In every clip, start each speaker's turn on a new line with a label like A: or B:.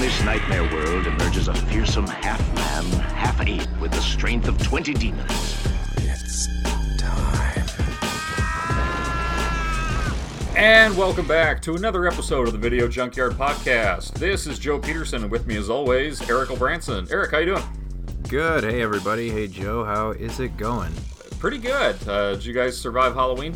A: From this nightmare world emerges a fearsome half man, half ape with the strength of 20 demons. It's time.
B: And welcome back to another episode of the Video Junkyard Podcast. This is Joe Peterson, and with me, as always, Erik O'Branson. Erik, how you doing?
C: Good. Hey, everybody. Hey, Joe. How is it going?
B: Pretty good. Uh, did you guys survive Halloween?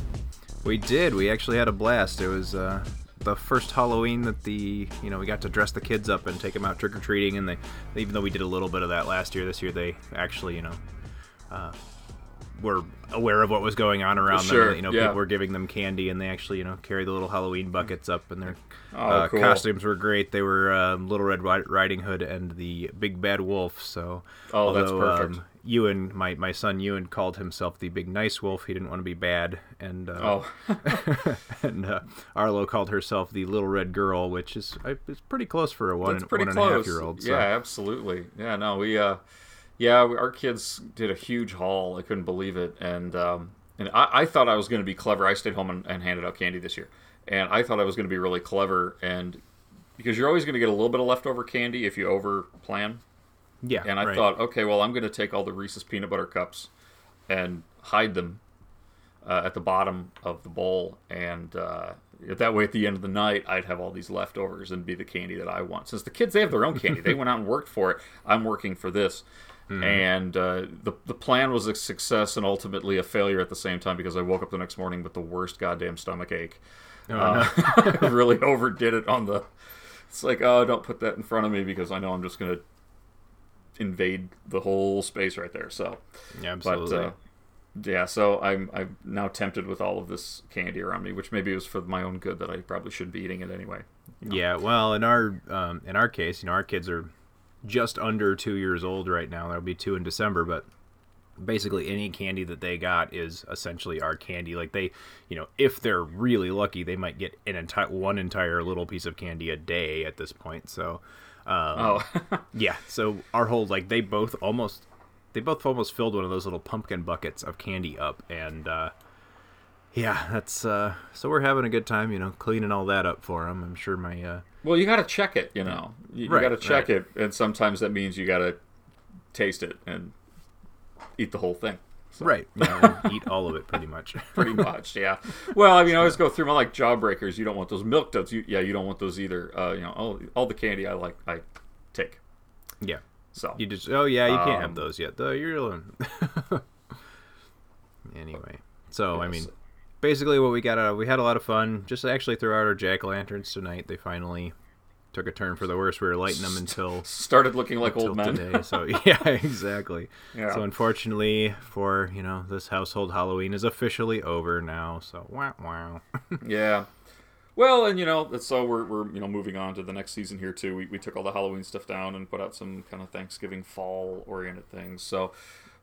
C: We did. We actually had a blast. It was uh, the first Halloween that the you know we got to dress the kids up and take them out trick or treating. And they, even though we did a little bit of that last year, this year they actually you know uh, were aware of what was going on around
B: Sure,
C: them. You know,
B: yeah.
C: people were giving them candy, and they actually you know carried the little Halloween buckets up, and their
B: Oh,
C: uh,
B: cool.
C: costumes were great. They were um, Little Red Riding Hood and the Big Bad Wolf. So
B: Oh, that's perfect.
C: Um, Ewan, my, my son Ewan, called himself the Big Nice Wolf. He didn't want to be bad, and uh,
B: Oh,
C: and uh, Arlo called herself the Little Red Girl, which is uh, is pretty close for a one
B: that's
C: and,
B: pretty
C: one and a half
B: close.
C: year old. So.
B: Yeah, absolutely. Yeah, no, we, uh, yeah, we- our kids did a huge haul. I couldn't believe it, and um, and I, I thought I was going to be clever. I stayed home and, and handed out candy this year, and I thought I was going to be really clever, and because you're always going to get a little bit of leftover candy if you over plan.
C: Yeah.
B: And I
C: right.
B: thought, okay, well, I'm going to take all the Reese's peanut butter cups and hide them uh, at the bottom of the bowl, and uh, that way, at the end of the night, I'd have all these leftovers and be the candy that I want. Since the kids they have their own candy, they went out and worked for it. I'm working for this,
C: Mm-hmm.
B: and uh, the the plan was a success and ultimately a failure at the same time because I woke up the next morning with the worst goddamn stomach ache.
C: Oh,
B: Uh, I really overdid it on the. It's like, oh, don't put that in front of me because I know I'm just gonna invade the whole space right there. So,
C: yeah,
B: but
C: absolutely.
B: uh, yeah, so I'm I'm now tempted with all of this candy around me, which maybe it was for my own good that I probably should be eating it anyway.
C: Yeah, well, in our um, in our case, you know, our kids are just under two years old right now. That'll be two in December, but basically any candy that they got is essentially our candy. Like they, you know, if they're really lucky, they might get an entire one entire little piece of candy a day at this point. So, um,
B: Oh,
C: yeah. So our whole like they both almost they both almost filled one of those little pumpkin buckets of candy up, and uh, yeah, that's uh, so we're having a good time, you know, cleaning all that up for them. I'm sure my uh,
B: well, you got to check it, you know. You,
C: Right,
B: got to check
C: right.
B: it, and sometimes that means you got to taste it and eat the whole thing.
C: Right. Yeah, eat all of it pretty much.
B: pretty much yeah well i mean i always go through my like jawbreakers you don't want those milk duds you, yeah you don't want those either uh, you know all, all the candy i like i take
C: yeah.
B: so
C: You just oh yeah, you can't
B: Um,
C: have those yet. Though you're alone. anyway, so I mean, basically what we got out, we had a lot of fun. Just actually threw out our jack o' lanterns tonight, they finally took a turn for the worse. We were lighting them until
B: started looking like old men
C: today. So yeah, exactly.
B: Yeah.
C: So unfortunately for you know this household, Halloween is officially over now. So wow, wow.
B: yeah well and you know so we're, we're you know moving on to the next season here too we, we took all the halloween stuff down and put out some kind of thanksgiving fall oriented things so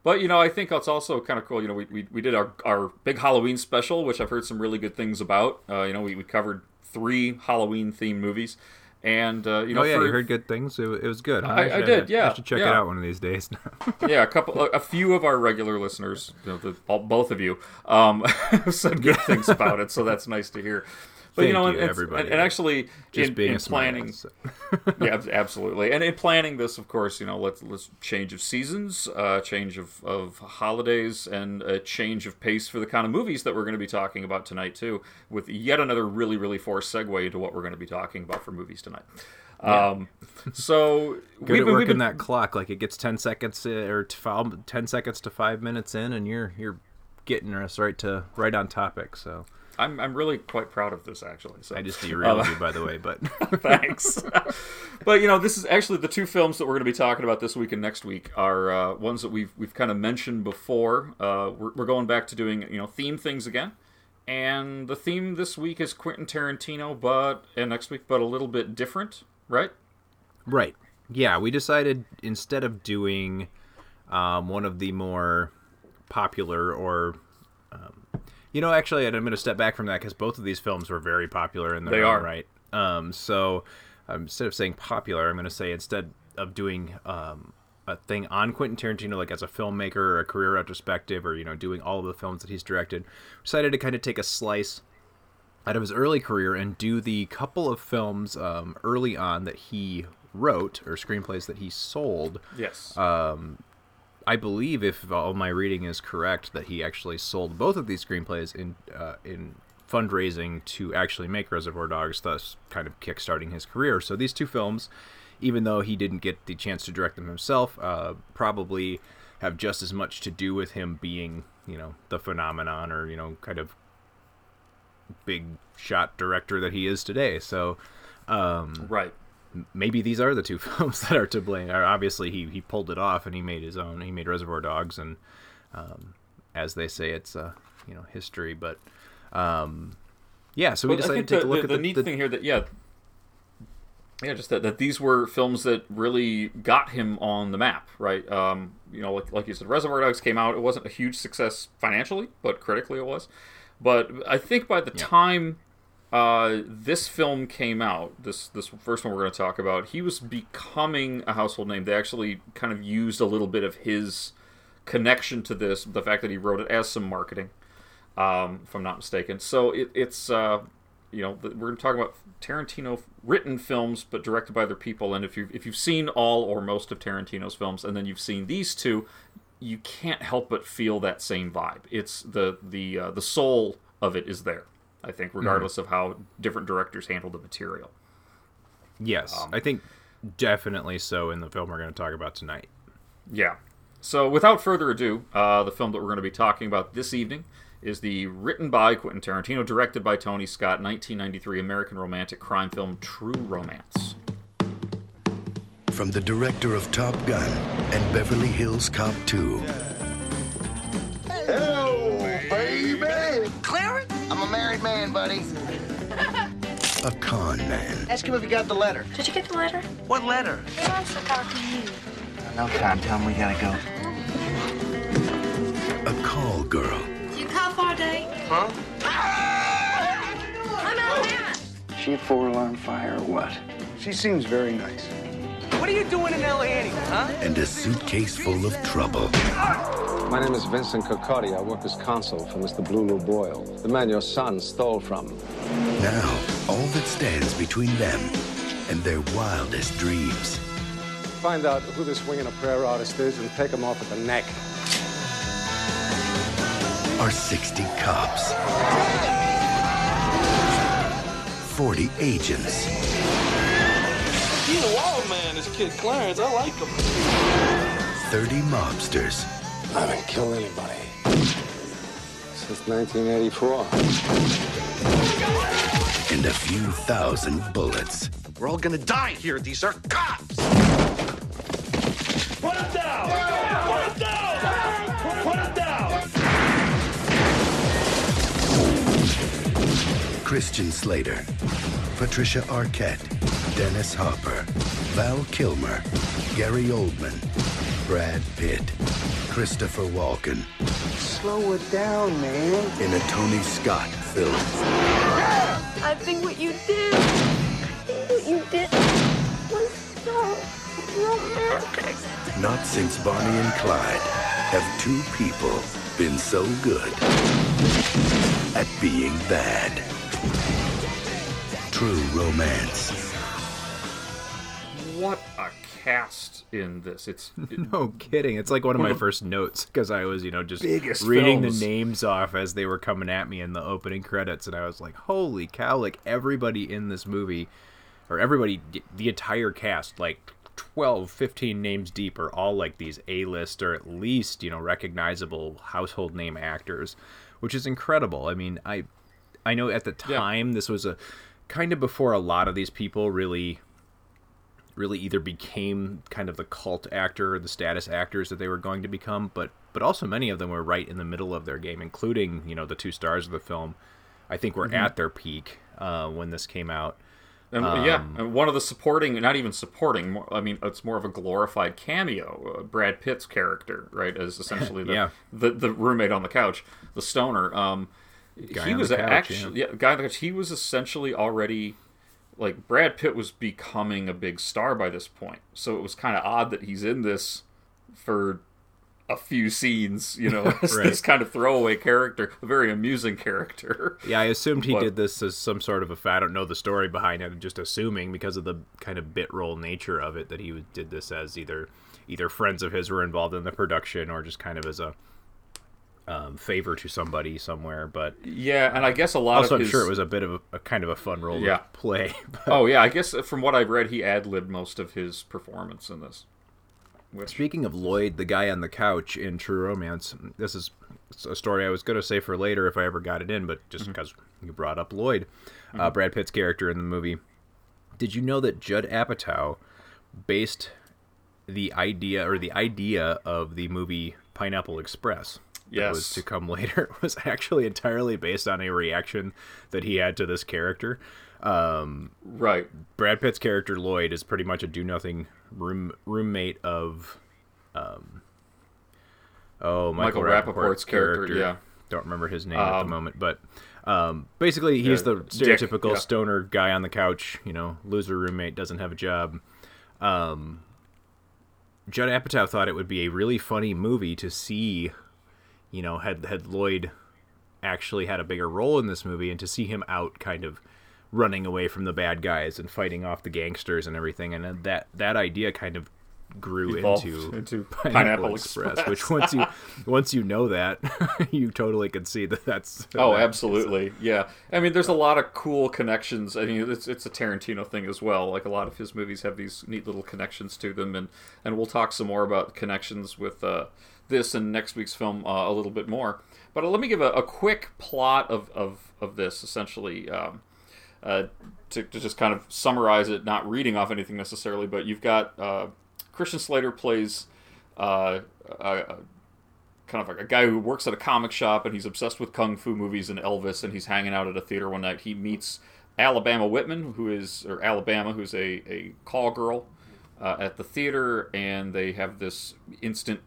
B: but you know i think it's also kind of cool you know we, we, we did our, our big halloween special which i've heard some really good things about uh, you know we, we covered three halloween themed movies and uh, you know
C: oh yeah,
B: for,
C: you heard good things. It, it was good. huh?
B: I- I did, yeah,
C: I should check it out one of these days.
B: yeah, a couple, a few of our regular listeners, you know, the, all, both of you, um, said good things about it, so that's nice to hear. But you
C: Thank
B: know,
C: you,
B: and,
C: everybody.
B: and, and actually,
C: Just
B: in,
C: being
B: in
C: a
B: planning, yeah, absolutely, and in planning this, of course, you know, let's let's change of seasons, uh, change of, of holidays, and a change of pace for the kind of movies that we're going to be talking about tonight too, with yet another really really forced segue into what we're going to be talking about for movies tonight. Um, so
C: Good
B: we've
C: at
B: been-
C: working
B: been-
C: that clock. Like it gets ten seconds uh, or t- five- ten seconds to five minutes in, and you're you're getting us right to right on topic. So
B: I'm, I'm really quite proud of this actually. So
C: I just derailed
B: Uh,
C: you, by the way. But
B: Thanks. but you know, this is actually the two films that we're going to be talking about this week and next week are uh, ones that we've we've kind of mentioned before. Uh, we're, we're going back to doing you know theme things again, and the theme this week is Quentin Tarantino, but and next week, but a little bit different, right?
C: Right. Yeah, we decided instead of doing um, one of the more popular or. Um, you know, actually, I'm going to step back from that because both of these films were very popular in their
B: They
C: own
B: are.
C: right. Um, so um, instead of saying popular, I'm going to say instead of doing um, a thing on Quentin Tarantino, like as a filmmaker or a career retrospective, or you know, doing all of the films that he's directed, decided to kind of take a slice out of his early career and do the couple of films um, early on that he wrote or screenplays that he sold.
B: Yes.
C: I believe, if all my reading is correct, that he actually sold both of these screenplays in uh, in fundraising to actually make Reservoir Dogs, thus kind of kickstarting his career. So these two films, even though he didn't get the chance to direct them himself, uh, probably have just as much to do with him being, you know, the phenomenon or you know, kind of big shot director that he is today. So
B: right.
C: Maybe these are the two films that are to blame. Obviously, he he pulled it off and he made his own. He made Reservoir Dogs, and um, as they say, it's uh, you know history. But um, yeah, so we
B: I
C: decided to take
B: the,
C: a look
B: the,
C: at
B: the
C: the,
B: neat
C: the-
B: thing here that yeah, yeah, just that, that these were films that really got him on the map, right? Um, you know, like like you said, Reservoir Dogs came out. It wasn't a huge success financially, but critically it was. But I think by the time uh, this film came out, this this first one we're going to talk about, he was becoming a household name. They actually kind of used a little bit of his connection to this, the fact that he wrote it as some marketing um, if I'm not mistaken. So it, it's uh, you know we're going to talk about Tarantino written films, but directed by other people. And if you if you've seen all or most of Tarantino's films, and then you've seen these two, you can't help but feel that same vibe. It's the the uh, the soul of it is there. I think, regardless of how different directors handle the material.
C: yes,
B: um,
C: I think definitely so in the film we're going to talk about tonight.
B: Yeah. So, without further ado, uh, the film that we're going to be talking about this evening is the written by Quentin Tarantino, directed by Tony Scott, 1993 American romantic crime film True Romance.
D: From the director of Top Gun and Beverly Hills Cop 2,
E: Hello,
F: I'm a married man, buddy.
D: a con man,
F: Ask him if he got the letter.
G: Did you get the letter?
F: What letter?
G: He wants to talk to you.
F: No time. Tell him we gotta go.
D: a call girl,
G: You call for a date?
F: Huh?
G: I'm out here.
F: She a four-alarm fire or what?
E: She seems very nice.
F: What are you doing in L.A. anyway, huh?
D: and a suitcase full of trouble.
H: My name is Vincent Coccotti. I work as consul for Mr. Blue Boyle, the man your son stole from.
D: Now, all that stands between them and their wildest dreams.
H: Find out who this wing and a prayer artist is and take him off at the neck.
D: are 60 cops, 40 agents,
I: He's a wild man, this kid Clarence. I like him.
D: 30 mobsters,
H: I haven't killed anybody since 1984.
D: and a few thousand bullets.
I: We're all gonna die here. These are cops. Put him down. Put him down. Put him down.
D: Christian Slater, Patricia Arquette, Dennis Hopper, Val Kilmer, Gary Oldman, Brad Pitt, Christopher Walken
F: Slow it down, man.
D: in a Tony Scott film.
G: I think what you did, I think what you did was so romantic.
D: Not since Bonnie and Clyde have two people been so good at being bad. True romance.
B: What a cast in this! It's it-
C: No kidding. It's like one of my first notes because I was, you know, just reading
B: films.
C: the names off as they were coming at me in the opening credits, and I was like, "Holy cow!" Like everybody in this movie, or everybody, the entire cast, like 12, 15 names deep, are all like these A-list or at least you know recognizable household name actors, which is incredible. I mean, I, I know at the
B: Yeah.
C: time this was a kind of before a lot of these people really really either became kind of the cult actor or the status actors that they were going to become, but but also many of them were right in the middle of their game, including you know the two stars of the film. I think were at their peak uh, when this came out.
B: And yeah, and one of the supporting, not even supporting. I mean, it's more of a glorified cameo. Uh, Brad Pitt's character, right, is essentially the,
C: Yeah.
B: the the roommate on the couch, the stoner. Um, he was
C: couch,
B: actually yeah. guy on the couch. He was essentially already like Brad Pitt was becoming a big star by this point. So it was kind of odd that he's in this for a few scenes, you know, as
C: Right.
B: this kind of throwaway character, a very amusing character.
C: Yeah, I assumed he
B: But-
C: did this as some sort of a. I don't know the story behind it. I'm Just assuming because of the kind of bit role nature of it that he did this as either either friends of his were involved in the production or just kind of as a um, favor to somebody somewhere. But
B: Yeah, and I guess a lot
C: also,
B: of
C: I'm sure it was a bit of a, a kind of a fun role
B: Yeah.
C: to play. But
B: Oh yeah, I guess from what I've read, he ad libbed most of his performance in this. Which,
C: Speaking of Lloyd, the guy on the couch in True Romance, this is a story I was going to say for later if I ever got it in, but just
B: Mm-hmm.
C: because you brought up Lloyd, uh, Brad Pitt's character in the movie. Did you know that Judd Apatow based the idea or the idea of the movie Pineapple Express? That was
B: Yes.
C: to come later was actually entirely based on a reaction that he had to this character. Um,
B: right.
C: Brad Pitt's character Lloyd is pretty much a do nothing room roommate of um oh Michael,
B: Michael Rapaport's
C: Rapaport's
B: character, yeah.
C: Don't remember his name at the
B: Um,
C: moment, but um basically he's
B: Yeah,
C: the
B: Dick,
C: stereotypical
B: yeah.
C: stoner guy on the couch, you know, loser roommate, doesn't have a job. Um Judd Apatow thought it would be a really funny movie to see, you know, had had Lloyd actually had a bigger role in this movie and to see him out kind of running away from the bad guys and fighting off the gangsters and everything and that that idea kind of grew
B: Evolved
C: into,
B: into
C: Pineapple,
B: Pineapple
C: Express,
B: Express.
C: which once you once you know that you totally can see that that's
B: Oh,
C: that-
B: absolutely. Yeah. I mean, there's a lot of cool connections. I mean, it's it's a Tarantino thing as well. Like a lot of his movies have these neat little connections to them, and and we'll talk some more about connections with uh, this and next week's film uh, a little bit more. But let me give a, a quick plot of of of this essentially. Um, uh, to, to just kind of summarize it, not reading off anything necessarily, but you've got uh, Christian Slater plays uh, a, a- kind of like a guy who works at a comic shop and he's obsessed with kung fu movies and Elvis, and he's hanging out at a theater one night. He meets Alabama Whitman, who is or Alabama, who's a a call girl uh, at the theater, and they have this instant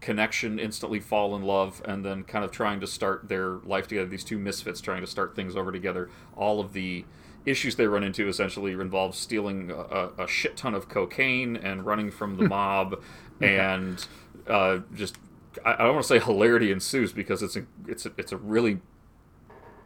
B: connection, instantly fall in love, and then kind of trying to start their life together. These two misfits trying to start things over together. All of the issues they run into essentially involve stealing a, a shit ton of cocaine and running from the mob, and uh, just I, I don't want to say hilarity ensues because it's a it's a, it's a really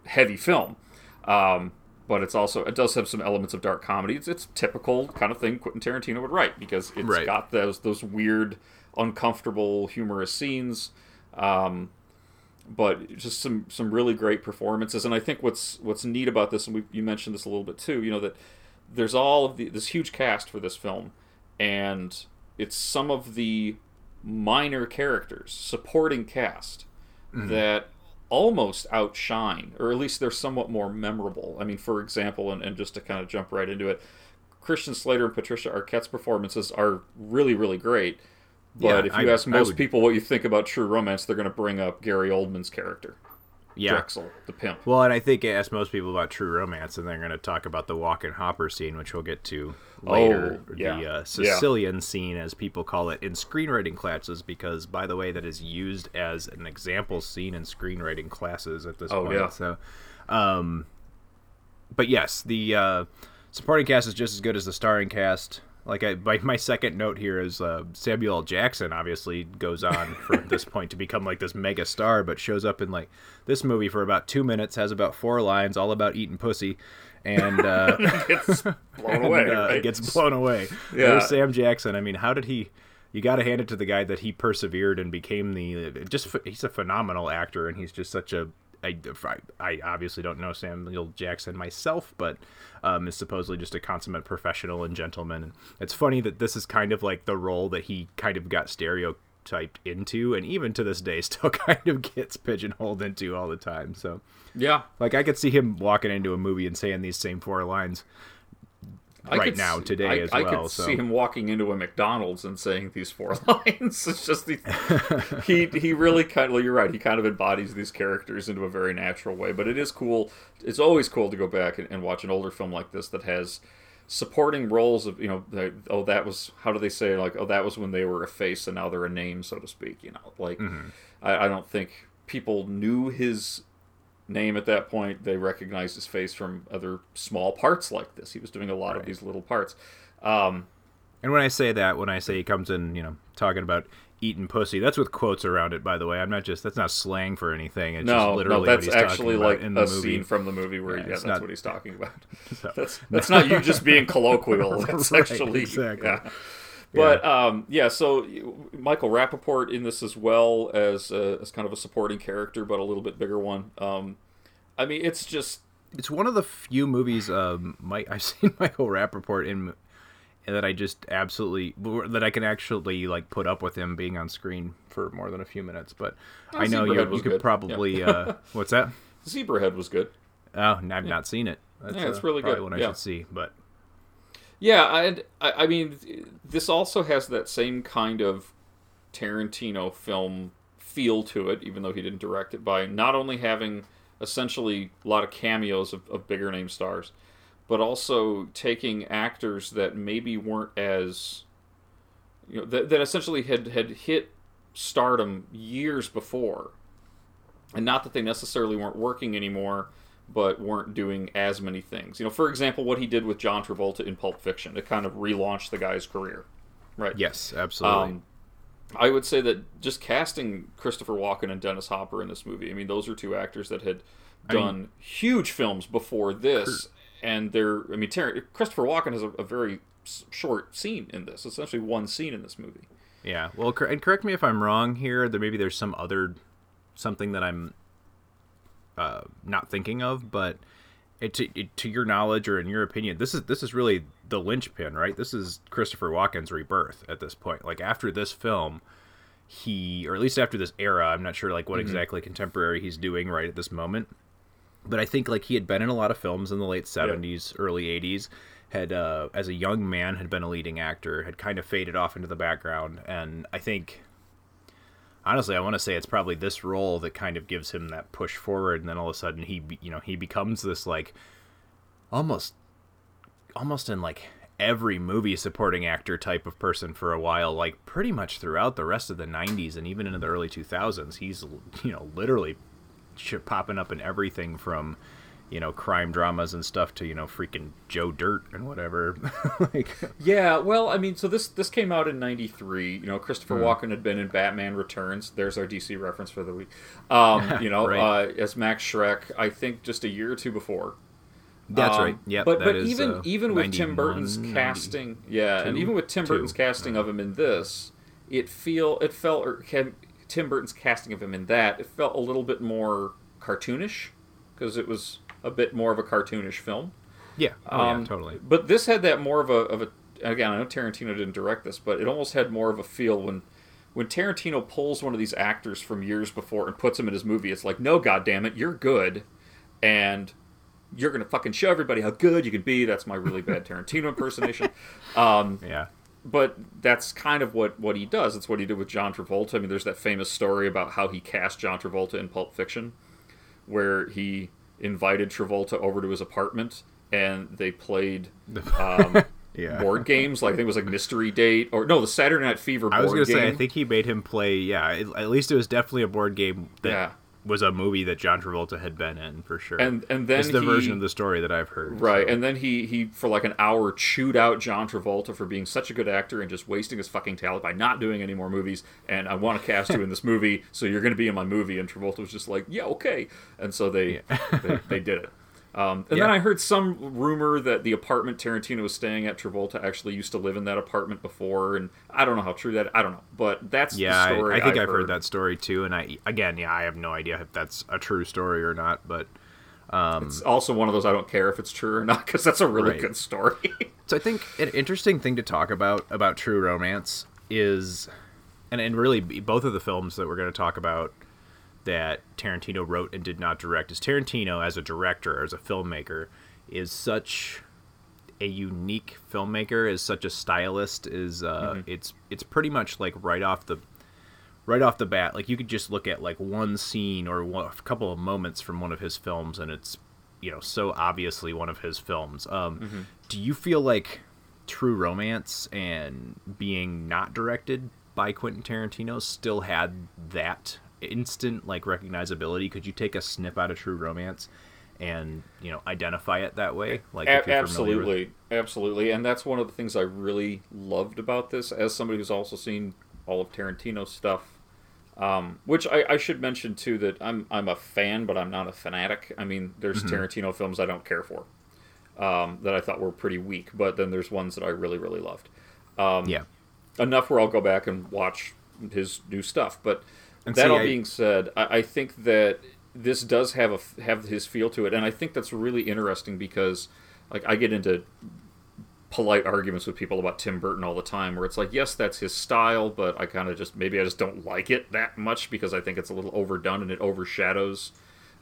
B: heavy film. Um, but it's also it does have some elements of dark comedy. It's it's typical kind of thing Quentin Tarantino would write because it's
C: Right.
B: got those those weird, uncomfortable, humorous scenes. Um, but just some some really great performances. And I think what's what's neat about this, and we, you mentioned this a little bit too, you know that there's all of the this huge cast for this film, and it's some of the minor characters, supporting cast that almost outshine, or at least they're somewhat more memorable. I mean, for example, and, and just to kind of jump right into it, Christian Slater and Patricia Arquette's performances are really, really great. But
C: Yeah,
B: if you
C: I-
B: ask most
C: would-
B: people what you think about True Romance, they're going to bring up Gary Oldman's character,
C: yeah
B: Drexl, the pimp.
C: Well, and I think I asked most people about True Romance, and they're going to talk about the Walken Hopper scene, which we'll get to later.
B: Oh, yeah.
C: The uh,
B: Yeah.
C: Sicilian scene, as people call it in screenwriting classes, because, by the way, that is used as an example scene in screenwriting classes at this
B: Oh,
C: point.
B: yeah.
C: So, um, but yes, the uh, supporting cast is just as good as the starring cast. Like I, my, my second note here is uh, Samuel L. Jackson obviously goes on from this point to become like this mega star, but shows up in like this movie for about two minutes, has about four lines, all about eating pussy, and uh,
B: Gets blown
C: and,
B: away.
C: uh,
B: right?
C: gets blown away.
B: Yeah.
C: There's Sam Jackson. I mean, how did he? You got to hand it to the guy that he persevered and became the just. He's a phenomenal actor, and he's just such a. I, I obviously don't know Samuel Jackson myself, but um, is supposedly just a consummate professional and gentleman. And it's funny that this is kind of like the role that he kind of got stereotyped into, and even to this day still kind of gets pigeonholed into all the time. So
B: yeah,
C: like I could see him walking into a movie and saying these same four lines
B: I
C: right now
B: s-
C: today
B: I,
C: as
B: I
C: well.
B: could
C: so
B: see him walking into a McDonald's and saying these four lines. It's just the, he he really kind of. Well, you're right. He kind of embodies these characters into a very natural way. But it is cool. It's always cool to go back and, and watch an older film like this that has supporting roles of you know oh that was how do they say like oh that was when they were a face and now they're a name so to speak you know like mm-hmm. I, I don't think people knew his name at that point they recognized his face from other small parts like this he was doing a lot of these little parts um,
C: And when I say that, when I say he comes in, you know, talking about eating pussy, that's with quotes around it, by the way. I'm not just that's not slang for anything. It's just
B: no,
C: literally
B: no, that's
C: what he's
B: actually
C: talking about
B: like
C: in
B: a
C: the movie.
B: scene from the movie where
C: Yeah,
B: yeah, that's
C: not-
B: what he's talking about.
C: So-
B: that's that's not you just being colloquial. That's
C: Right,
B: actually
C: exactly.
B: yeah. But um, yeah, so Michael Rapaport in this as well as uh, as kind of a supporting character, but a little bit bigger one. Um, I mean, it's just
C: It's one of the few movies um, Mike I've seen Michael Rapaport in that I just absolutely that I can actually like put up with him being on screen for more than a few minutes. But
B: Oh,
C: I know you, you could
B: good.
C: probably
B: Yeah.
C: uh, what's that?
B: Zebrahead was good.
C: Oh, I've not seen it. That's,
B: Yeah, it's
C: uh,
B: really good.
C: One I
B: Yeah.
C: should see, but
B: Yeah, and I, I mean, this also has that same kind of Tarantino film feel to it, even though he didn't direct it, by not only having essentially a lot of cameos of, of bigger name stars, but also taking actors that maybe weren't as, you know, that, that essentially had, had hit stardom years before. And not that they necessarily weren't working anymore, but weren't doing as many things. You know, for example, what he did with John Travolta in Pulp Fiction to kind of relaunch the guy's career. Right.
C: yes, absolutely.
B: Um, I would say that just casting Christopher Walken and Dennis Hopper in this movie. I mean, those are two actors that had
C: I mean-
B: done huge films before this, and they're. I mean, Ter- Christopher Walken has a, a very short scene in this. Essentially, one scene in this movie.
C: Yeah. Well, cor- and correct me if I'm wrong here. There maybe there's some other something that I'm uh, not thinking of, but it, to, it, to your knowledge or in your opinion, this is this is really the linchpin, right? This is Christopher Walken's rebirth at this point. Like after this film, he or at least after this era, I'm not sure like what
B: Mhm.
C: exactly contemporary he's doing right at this moment. But I think like he had been in a lot of films in the late 70s, early 80s, had uh, as a young man had been a leading actor, had kind of faded off into the background, and I think honestly, I want to say it's probably this role that kind of gives him that push forward, and then all of a sudden he, you know, he becomes this like almost, almost in like every movie supporting actor type of person for a while, like pretty much throughout the rest of the '90s and even into the early 2000s. He's, you know, literally popping up in everything from. You know, crime dramas and stuff to you know, freaking Joe Dirt and whatever. like,
B: Yeah, well, I mean, so this this came out in '93. You know, Christopher
C: Hmm.
B: Walken had been in Batman Returns. There's our DC reference for the week. Um, you know,
C: Right.
B: uh, as Max Shreck, I think just a year or two before.
C: That's
B: Um,
C: right. Yeah,
B: but but even
C: uh,
B: even with Tim Burton's casting, yeah, and even with Tim
C: two.
B: Burton's casting of him in this, it feel it felt or Tim Burton's casting of him in that it felt a little bit more cartoonish because it was a bit more of a cartoonish film.
C: Yeah. Oh, yeah,
B: Um,
C: totally.
B: But this had that more of a of a again. I know Tarantino didn't direct this, but it almost had more of a feel when when Tarantino pulls one of these actors from years before and puts him in his movie. It's like, no, goddamn it, you're good, and you're gonna fucking show everybody how good you can be. That's my really bad Tarantino impersonation. Um,
C: yeah.
B: But that's kind of what, what he does. It's what he did with John Travolta. I mean, there's that famous story about how he cast John Travolta in Pulp Fiction, where he invited Travolta over to his apartment and they played um,
C: Yeah.
B: board games. Like I think it was like Mystery Date or no, the Saturday Night Fever board
C: I was gonna
B: game.
C: say, I think he made him play. Yeah, it, at least it was definitely a board game that
B: Yeah.
C: Was a movie that John Travolta had been in for sure.
B: And- and then
C: it's the
B: he-
C: version of the story that I've heard.
B: Right,
C: so.
B: and then he he for like an hour chewed out John Travolta for being such a good actor and just wasting his fucking talent by not doing any more movies. And I want to cast you in this movie, so you're going to be in my movie. And Travolta was just like, yeah, okay. And so they they, they did it. Um, and then I heard some rumor that the apartment Tarantino was staying at, Travolta actually used to live in that apartment before, and I don't know how true that. I don't know, but that's
C: yeah,
B: the story.
C: I, I think
B: I've
C: I've heard. that story too. And I again, yeah, I have no idea if that's a true story or not. But um,
B: It's also one of those I don't care if it's true or not because that's a really
C: Right.
B: good story.
C: So I think an interesting thing to talk about about True Romance is, and and really both of the films that we're going to talk about that Tarantino wrote and did not direct is Tarantino as a director, as a filmmaker, is such a unique filmmaker, is such a stylist, is uh,
B: Mm-hmm.
C: it's it's pretty much like right off the right off the bat. Like you could just look at like one scene or one, a couple of moments from one of his films, and it's you know so obviously one of his films. Um,
B: Mm-hmm.
C: Do you feel like True Romance and being not directed by Quentin Tarantino still had that instant like recognizability? Could you take a snip out of True Romance and you know identify it that way? Like
B: A-
C: if you're familiar with-
B: absolutely, absolutely, and that's one of the things I really loved about this. As somebody who's also seen all of Tarantino's stuff, um, which I, I should mention too that I'm I'm a fan, but I'm not a fanatic. I mean, there's
C: Mhm.
B: Tarantino films I don't care for, um, that I thought were pretty weak, but then there's ones that I really really loved. Um,
C: Yeah.
B: enough where I'll go back and watch his new stuff. But
C: And
B: that
C: see,
B: all
C: I-
B: being said, I, I think that this does have a have his feel to it, and I think that's really interesting because like I get into polite arguments with people about Tim Burton all the time, where it's like, yes, that's his style, but I kind of just maybe I just don't like it that much because I think it's a little overdone and it overshadows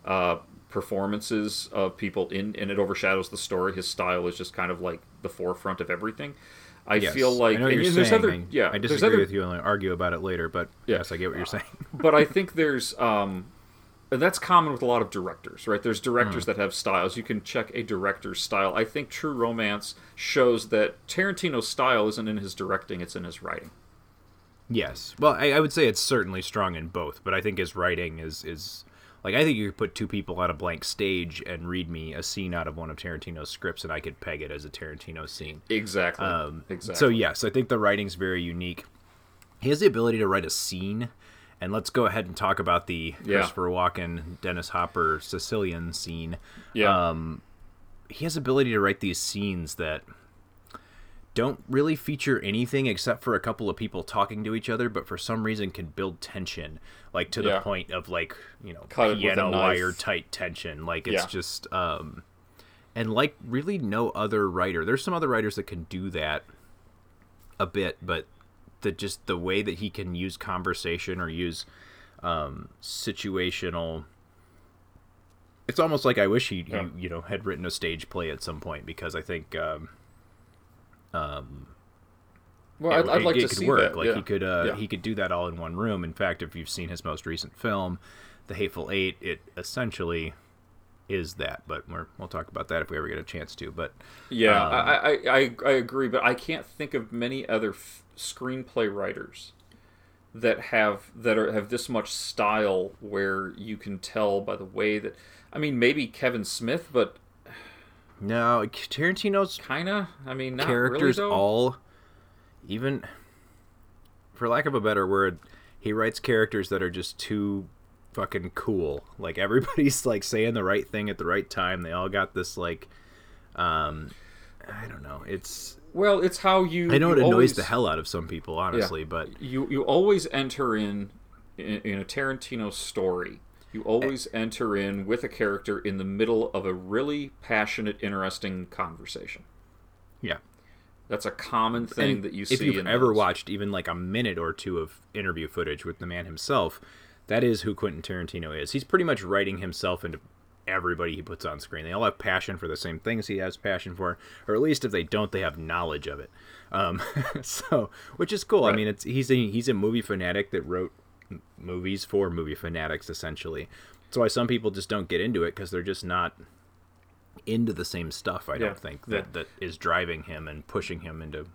B: uh, performances of people in, and it overshadows the story. His style is just kind of like the forefront of everything. I
C: Yes.
B: feel like
C: I know you're
B: there's
C: saying.
B: other yeah
C: I disagree
B: other-
C: with you and I'll argue about it later, but yes, I get what you're saying.
B: but I think there's um, and that's common with a lot of directors, right? There's directors
C: Hmm.
B: that have styles. You can check a director's style. I think True Romance shows that Tarantino's style isn't in his directing; it's in his writing.
C: Yes. Well, I, I would say it's certainly strong in both, but I think his writing is is like I think you could put two people on a blank stage and read me a scene out of one of Tarantino's scripts, and I could peg it as a Tarantino scene.
B: Exactly.
C: Um,
B: exactly.
C: So yes, I think the writing's very unique. He has the ability to write a scene, and let's go ahead and talk about the
B: Yeah.
C: Christopher Walken, Dennis Hopper Sicilian scene.
B: Yeah.
C: Um, he has ability to write these scenes that don't really feature anything except for a couple of people talking to each other, but for some reason can build tension, like to the
B: Yeah.
C: point of like you know
B: Cut a
C: piano wire tight tension. Like it's
B: Yeah.
C: just um, and like really no other writer. There's some other writers that can do that a bit, but the just the way that he can use conversation or use um, situational. It's almost like I wish he,
B: Yeah.
C: he you know had written a stage play at some point because I think um, um,
B: well,
C: it-
B: I'd, I'd
C: it-
B: like
C: it
B: to
C: could
B: see
C: work.
B: that.
C: Like
B: yeah.
C: he could uh,
B: Yeah.
C: he could do that all in one room. In fact, if you've seen his most recent film, The Hateful Eight, it essentially is that. But we're, we'll talk about that if we ever get a chance to. But
B: Yeah,
C: um,
B: I, I, I, I agree, but I can't think of many other f- screenplay writers that have that are have this much style where you can tell by the way that I mean maybe Kevin Smith, but
C: no, Tarantino's
B: kind of. I mean,
C: characters
B: really,
C: all even for lack of a better word he writes characters that are just too fucking cool like everybody's like saying the right thing at the right time they all got this like um i don't know it's
B: Well, it's how you.
C: i know it annoys
B: always-
C: the hell out of some people honestly
B: Yeah.
C: but
B: you you always enter in, in in a Tarantino story. You always enter in with a character in the middle of a really passionate, interesting conversation.
C: yeah
B: That's a common thing
C: And
B: that you
C: if
B: see.
C: If
B: you've
C: ever
B: those.
C: watched even like a minute or two of interview footage with the man himself, that is who Quentin Tarantino is. He's pretty much writing himself into everybody he puts on screen. They all have passion for the same things he has passion for, or at least if they don't, they have knowledge of it. Um, so, which is cool. I mean, it's he's a he's a movie fanatic that wrote movies for movie fanatics essentially. That's why some people just don't get into it because they're just not into the same stuff. I
B: Yeah,
C: don't think that
B: yeah.
C: that is driving him and pushing him into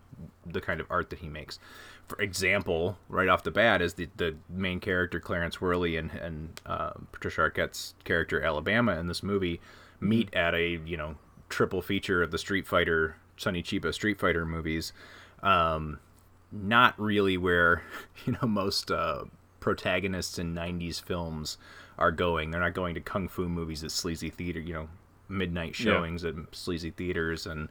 C: the kind of art that he makes. For example, right off the bat, is the, the main character Clarence Worley and and uh, Patricia Arquette's character Alabama in this movie meet
B: Mm-hmm.
C: at a you know triple feature of the Street Fighter Sonny Chiba Street Fighter movies. Um, not really where you know most uh, protagonists in '90s films are going. They're not going to kung fu movies at sleazy theater, you know, midnight
B: Yeah.
C: showings at sleazy theaters, and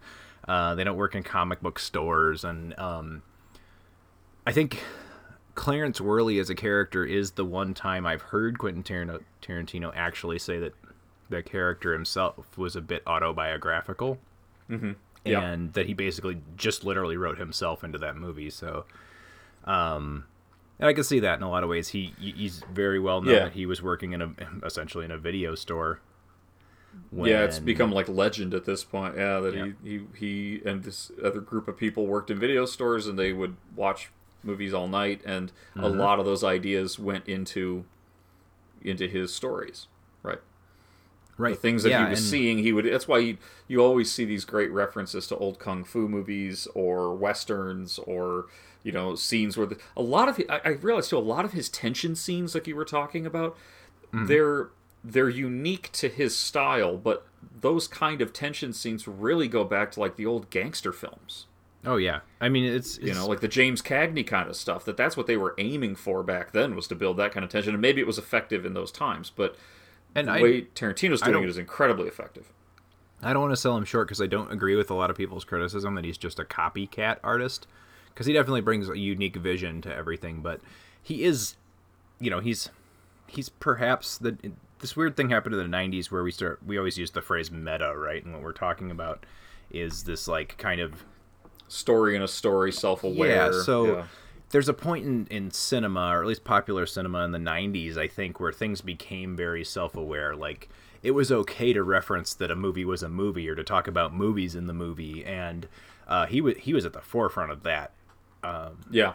C: uh, they don't work in comic book stores. And um, I think Clarence Worley as a character is the one time I've heard Quentin Tarantino, Tarantino actually say that the character himself was a bit autobiographical
B: Mhm. Yeah.
C: and that he basically just literally wrote himself into that movie. So, um, and I can see that in a lot of ways. He he- he's very well known
B: Yeah.
C: that he was working in a essentially in a video store
B: yeah, it's become like legend at this point. Yeah, that
C: Yeah.
B: he, he he and this other group of people worked in video stores and they would watch movies all night, and a
C: Mhm.
B: lot of those ideas went into into his stories. Right.
C: Right.
B: The things that
C: Yeah,
B: he was
C: and-
B: seeing, he would. That's why you you always see these great references to old kung fu movies or westerns or you know scenes where the, a lot of I, I realized too a lot of his tension scenes, like you were talking about,
C: Mhm.
B: they're they're unique to his style, but those kind of tension scenes really go back to like the old gangster films.
C: Oh yeah, I mean it's,
B: You know, like the James Cagney kind of stuff. That that's what they were aiming for back then was to build that kind of tension, and maybe it was effective in those times. But
C: And
B: the
C: I-
B: way Tarantino's doing it is incredibly effective.
C: I don't want to sell him short because I don't agree with a lot of people's criticism that he's just a copycat artist. Because he definitely brings a unique vision to everything, but he is, you know, he's he's perhaps the this weird thing happened in the '90s where we start we always use the phrase meta, right? And what we're talking about is this like kind of
B: story in a story, self-aware.
C: Yeah, so
B: yeah.
C: there's a point in, in cinema, or at least popular cinema in the 90s, I think, where things became very self aware. Like, it was okay to reference that a movie was a movie or to talk about movies in the movie. And uh, he, was he was at the forefront of that. Um,
B: yeah.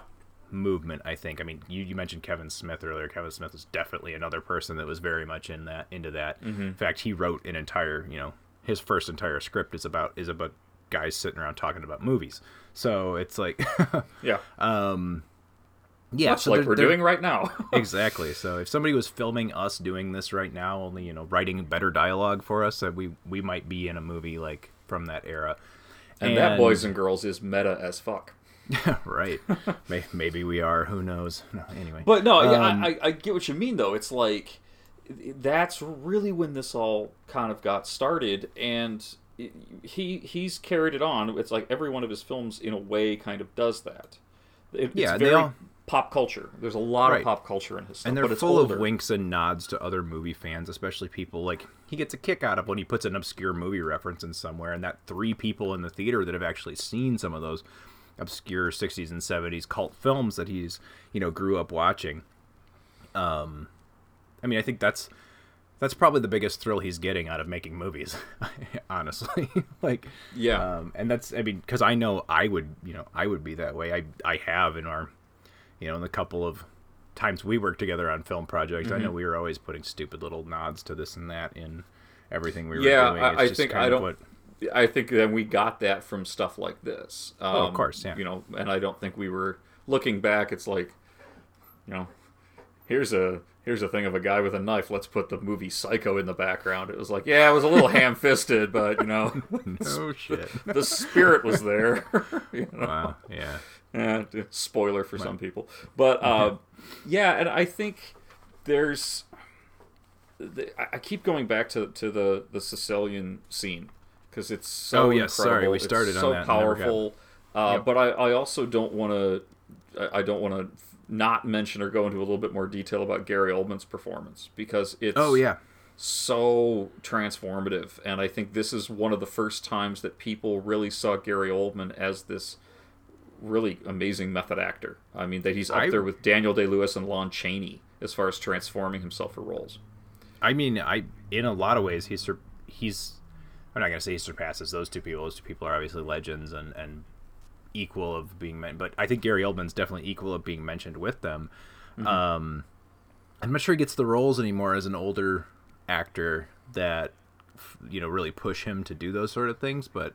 C: Movement, I think. I mean, you, you mentioned Kevin Smith earlier. Kevin Smith was definitely another person that was very much in that into that.
B: Mhm.
C: In fact, he wrote an entire, you know, his first entire script is about is about guys sitting around talking about movies. So it's like,
B: Yeah.
C: um, yeah,
B: Much
C: so
B: like
C: they're-
B: we're
C: they're-
B: doing right now.
C: exactly. So if somebody was filming us doing this right now, only you know writing better dialogue for us, that we we might be in a movie like from that era.
B: and, that boys and girls is meta as fuck.
C: right. Maybe we are. Who knows? No, anyway.
B: But no,
C: Um,
B: I, I, I get what you mean though. It's like that's really when this all kind of got started, and it- he he's carried it on. It's like every one of his films, in a way, kind of does that. It,
C: Yeah,
B: it's
C: they
B: very
C: all-
B: pop culture. There's a lot
C: Right.
B: of pop culture in his stuff,
C: and they're
B: but it's
C: full
B: older.
C: of winks and nods to other movie fans, especially people like he gets a kick out of when he puts an obscure movie reference in somewhere, and that three people in the theater that have actually seen some of those obscure 60s and 70s cult films that he's you know grew up watching. Um, I mean, I think that's that's probably the biggest thrill he's getting out of making movies, honestly. like,
B: Yeah.
C: um, and that's I mean, because I know I would you know I would be that way. I I have in our you know, in the couple of times we worked together on film projects, I know
B: Mhm.
C: we were always putting stupid little nods to this and that in everything we were
B: yeah,
C: doing.
B: I,
C: It's
B: I
C: just
B: think
C: kind
B: I
C: of
B: don't.
C: what-
B: I think that we got that from stuff like this. Um,
C: Oh, of course, yeah.
B: You know, and I don't think we were looking back. It's like, you know, here's a here's a thing of a guy with a knife. Let's put the movie Psycho in the background. It was like, yeah, it was a little ham-fisted, but you know,
C: No shit.
B: the spirit was there. you know?
C: Wow, yeah.
B: Eh, spoiler for some people, but uh, yeah, and I think there's. the- I- I keep going back to to the the Sicilian scene because it's so
C: Oh, yes, sorry, we started
B: it's
C: on
B: so
C: that got-
B: powerful. Uh,
C: Yep.
B: But I, I also don't want to I don't want to not mention or go into a little bit more detail about Gary Oldman's performance because it's
C: Oh, yeah.
B: so transformative and I think this is one of the first times that people really saw Gary Oldman as this really amazing method actor. I mean that he's up
C: I-
B: there with Daniel Day Lewis and Lon Chaney as far as transforming himself for roles.
C: I mean, I in a lot of ways he's he's I'm not gonna say he surpasses those two people. Those two people are obviously legends and and equal of being men, but I think Gary Oldman's definitely equal of being mentioned with them.
B: Mhm.
C: Um, I'm not sure he gets the roles anymore as an older actor that you know really push him to do those sort of things. But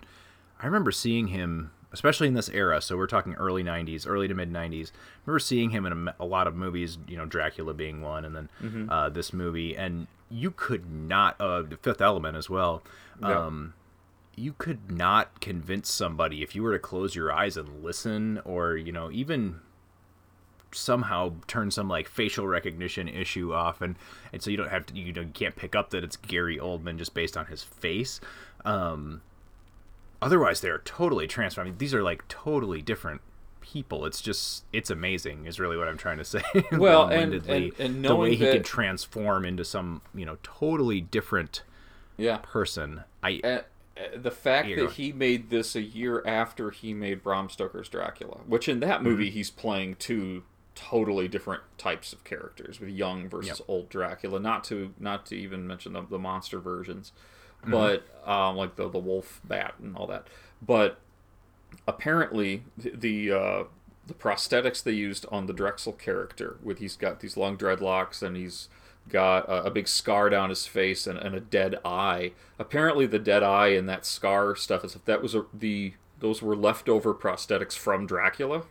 C: I remember seeing him, especially in this era. So we're talking early '90s, early to mid '90s. I remember seeing him in a lot of movies. You know, Dracula being one, and then
B: Mhm.
C: uh, this movie, and you could not uh, The Fifth Element as well.
B: Yeah.
C: Um, you could not convince somebody if you were to close your eyes and listen, or you know even somehow turn some like facial recognition issue off and and so you don't have to you know you can't pick up that it's Gary Oldman just based on his face um otherwise they're totally transformed I mean, these are like totally different people it's just it's amazing is really what I'm trying to say
B: Well, and- and- and
C: the way he
B: that-
C: can transform into some you know totally different
B: Yeah.
C: person I
B: Uh, uh, the fact that
C: go.
B: he made this a year after he made Bram Stoker's Dracula, which in that movie
C: Mm-hmm.
B: he's playing two totally different types of characters with young versus
C: Yep.
B: old Dracula. Not to not to even mention the, the monster versions, but um, like the the wolf bat and all that. But apparently, the the, uh, the prosthetics they used on the Drexl character, with he's got these long dreadlocks and he's got a, a big scar down his face and, and a dead eye. Apparently, the dead eye and that scar stuff is if that was a, the those were leftover prosthetics from Dracula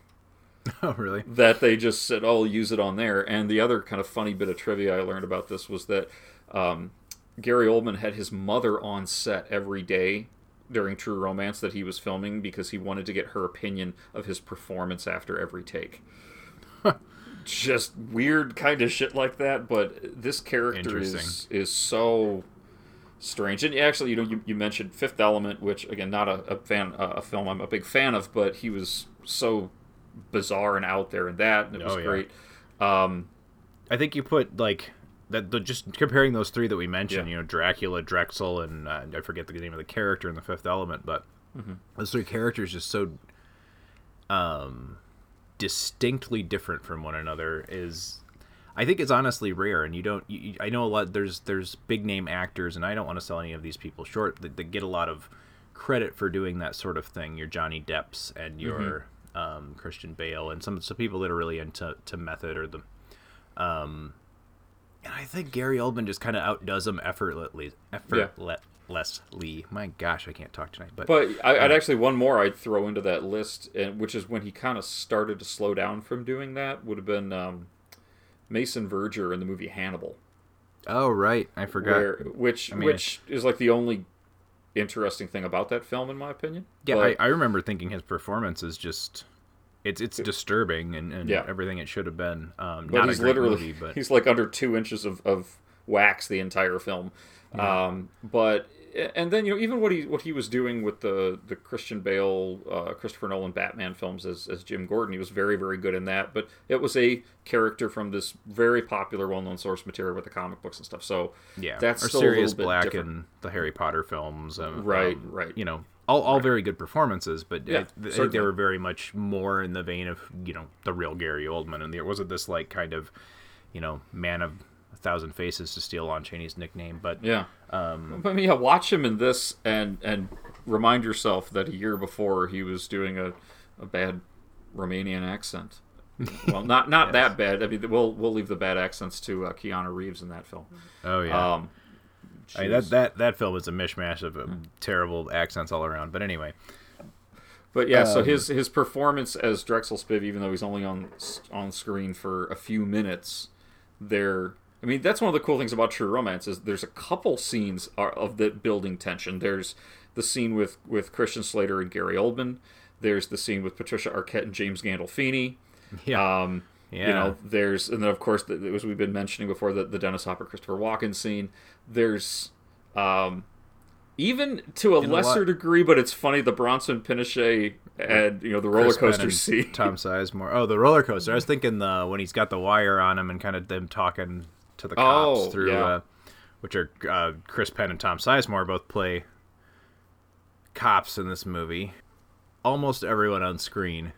C: Oh, really?
B: that they just said, "Oh, use it on there." And the other kind of funny bit of trivia I learned about this was that um, Gary Oldman had his mother on set every day during True Romance that he was filming because he wanted to get her opinion of his performance after every take. just weird kind of shit like that, but this character is is so strange. And actually, you know, you, you mentioned Fifth Element, which again, not a, a fan uh, a film I'm a big fan of, but he was so bizarre and out there in that, and it was
C: Oh, yeah.
B: great. Um,
C: I think you put like that. The, just comparing those three that we mentioned,
B: Yeah.
C: you know, Dracula, Drexl, and uh, I forget the name of the character in the Fifth Element, but
B: Mhm.
C: those three characters just so um, distinctly different from one another is. I think it's honestly rare, and you don't. You, I know a lot. There's there's big name actors, and I don't want to sell any of these people short. That, that get a lot of credit for doing that sort of thing. Your Johnny Depps and your um, Christian Bale, and some some people that are really into to method or the um, and I think Gary Oldman just kind of outdoes him effortlessly. Effortlessly. My gosh, I can't talk tonight. But
B: But I, I'd
C: uh,
B: actually one more I'd throw into that list, and which is when he kind of started to slow down from doing that. Would have been um, Mason Verger in the movie Hannibal,
C: oh right, I forgot.
B: where, which
C: I mean,
B: which is like the only interesting thing about that film, in my opinion.
C: yeah,
B: But-
C: I, I remember thinking his performance is just. It's it's disturbing and, and
B: Yeah.
C: everything it should have been. Um,
B: but
C: not
B: he's literally
C: movie, but
B: he's like under two inches of, of wax the entire film. Um, but and then you know even what he what he was doing with the the Christian Bale uh, Christopher Nolan Batman films as, as Jim Gordon he was very very good in that but it was a character from this very popular well known source material with the comic books and stuff so
C: yeah,
B: that's
C: or
B: still
C: Sirius
B: a little bit
C: Black
B: different.
C: and the Harry Potter films. Um,
B: Right,
C: um,
B: right.
C: You know, all, all very good performances, but
B: Yeah,
C: I, I think they were very much more in the vein of you know the real Gary Oldman, and there wasn't this like kind of you know man of a thousand faces to steal Lon Chaney's nickname, but
B: Yeah.
C: um,
B: But mean, yeah, watch him in this and and remind yourself that a year before he was doing a, a bad Romanian accent. Well, not not that bad. I mean, we'll we'll leave the bad accents to uh, Keanu Reeves in that film.
C: oh yeah.
B: Um,
C: I mean, that that that film is a mishmash of um, terrible accents all around. But anyway,
B: But yeah, so
C: Um,
B: his his performance as Drexl Spiv, even though he's only on on screen for a few minutes, there. I mean, that's one of the cool things about True Romance is there's a couple scenes of that building tension. There's the scene with with Christian Slater and Gary Oldman. There's the scene with Patricia Arquette and James Gandolfini.
C: Yeah.
B: Um, You know, there's and then of course, the, as we've been mentioning before, the, the Dennis Hopper Christopher Walken scene. There's um, even to a lesser degree, but it's funny the Bronson Pinchot and you know the roller
C: Chris
B: coaster scene.
C: Tom Sizemore. Oh, the roller coaster. I was thinking the when he's got the wire on him and kind of them talking to the cops
B: Oh,
C: through,
B: yeah.
C: uh, which are uh, Chris Penn and Tom Sizemore both play cops in this movie. Almost everyone on screen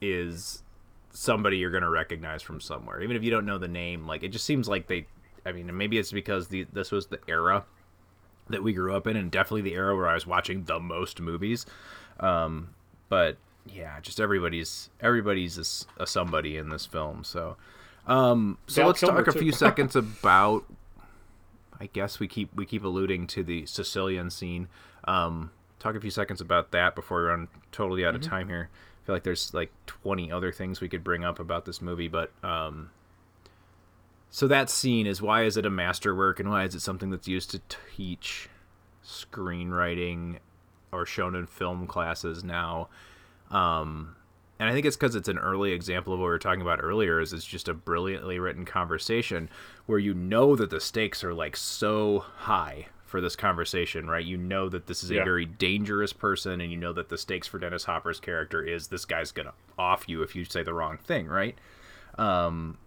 C: is somebody you're going to recognize from somewhere, even if you don't know the name. Like it just seems like they. I mean, maybe it's because the this was the era that we grew up in, and definitely the era where I was watching the most movies. Um, but yeah, just everybody's everybody's a somebody in this film. So, um, so
B: Val
C: let's
B: Kilmer,
C: talk a few seconds about. I guess we keep we keep alluding to the Sicilian scene. Um, talk a few seconds about that before we run totally out of
B: Mhm.
C: time here. Feel like there's like 20 other things we could bring up about this movie, but um, so that scene is why is it a masterwork and why is it something that's used to teach screenwriting or shown in film classes now? Um, and I think it's because it's an early example of what we were talking about earlier. Is it's just a brilliantly written conversation where you know that the stakes are like so high for this conversation, right? You know that this is a
B: Yeah.
C: very dangerous person, and you know that the stakes for Dennis Hopper's character is this guy's gonna off you if you say the wrong thing, right? Um,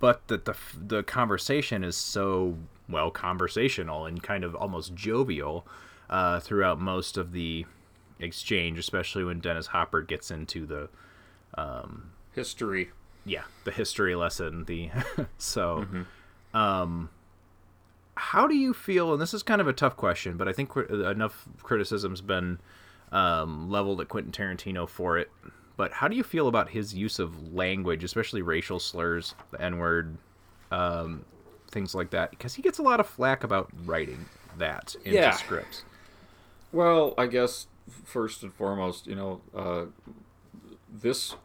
C: but that the the conversation is so well conversational and kind of almost jovial uh, throughout most of the exchange, especially when Dennis Hopper gets into the um,
B: History.
C: yeah the history lesson. The so
B: Mm-hmm.
C: um, how do you feel? And this is kind of a tough question, but I think enough criticism's been um, leveled at Quentin Tarantino for it. But how do you feel about his use of language, especially racial slurs, the N word, um, things like that? Because he gets a lot of flack about writing that into
B: Yeah.
C: scripts.
B: Well, I guess first and foremost, you know, uh, this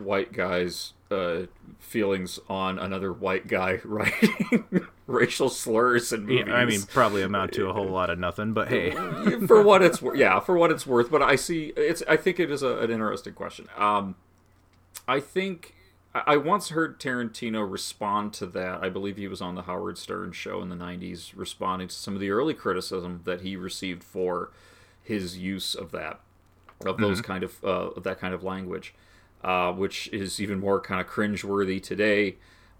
B: white guy's uh, feelings on another white guy writing racial slurs in movies.
C: Yeah, I mean, probably amount to a whole lot of nothing, but hey.
B: for what it's worth, yeah, for what it's worth. But I see it's. I think it is a, an interesting question. Um, I think I I once heard Tarantino respond to that. I believe he was on the Howard Stern show in the '90s, responding to some of the early criticism that he received for his use of that, of those
C: Mhm.
B: kind of uh, of that kind of language, uh, which is even more kind of cringeworthy today.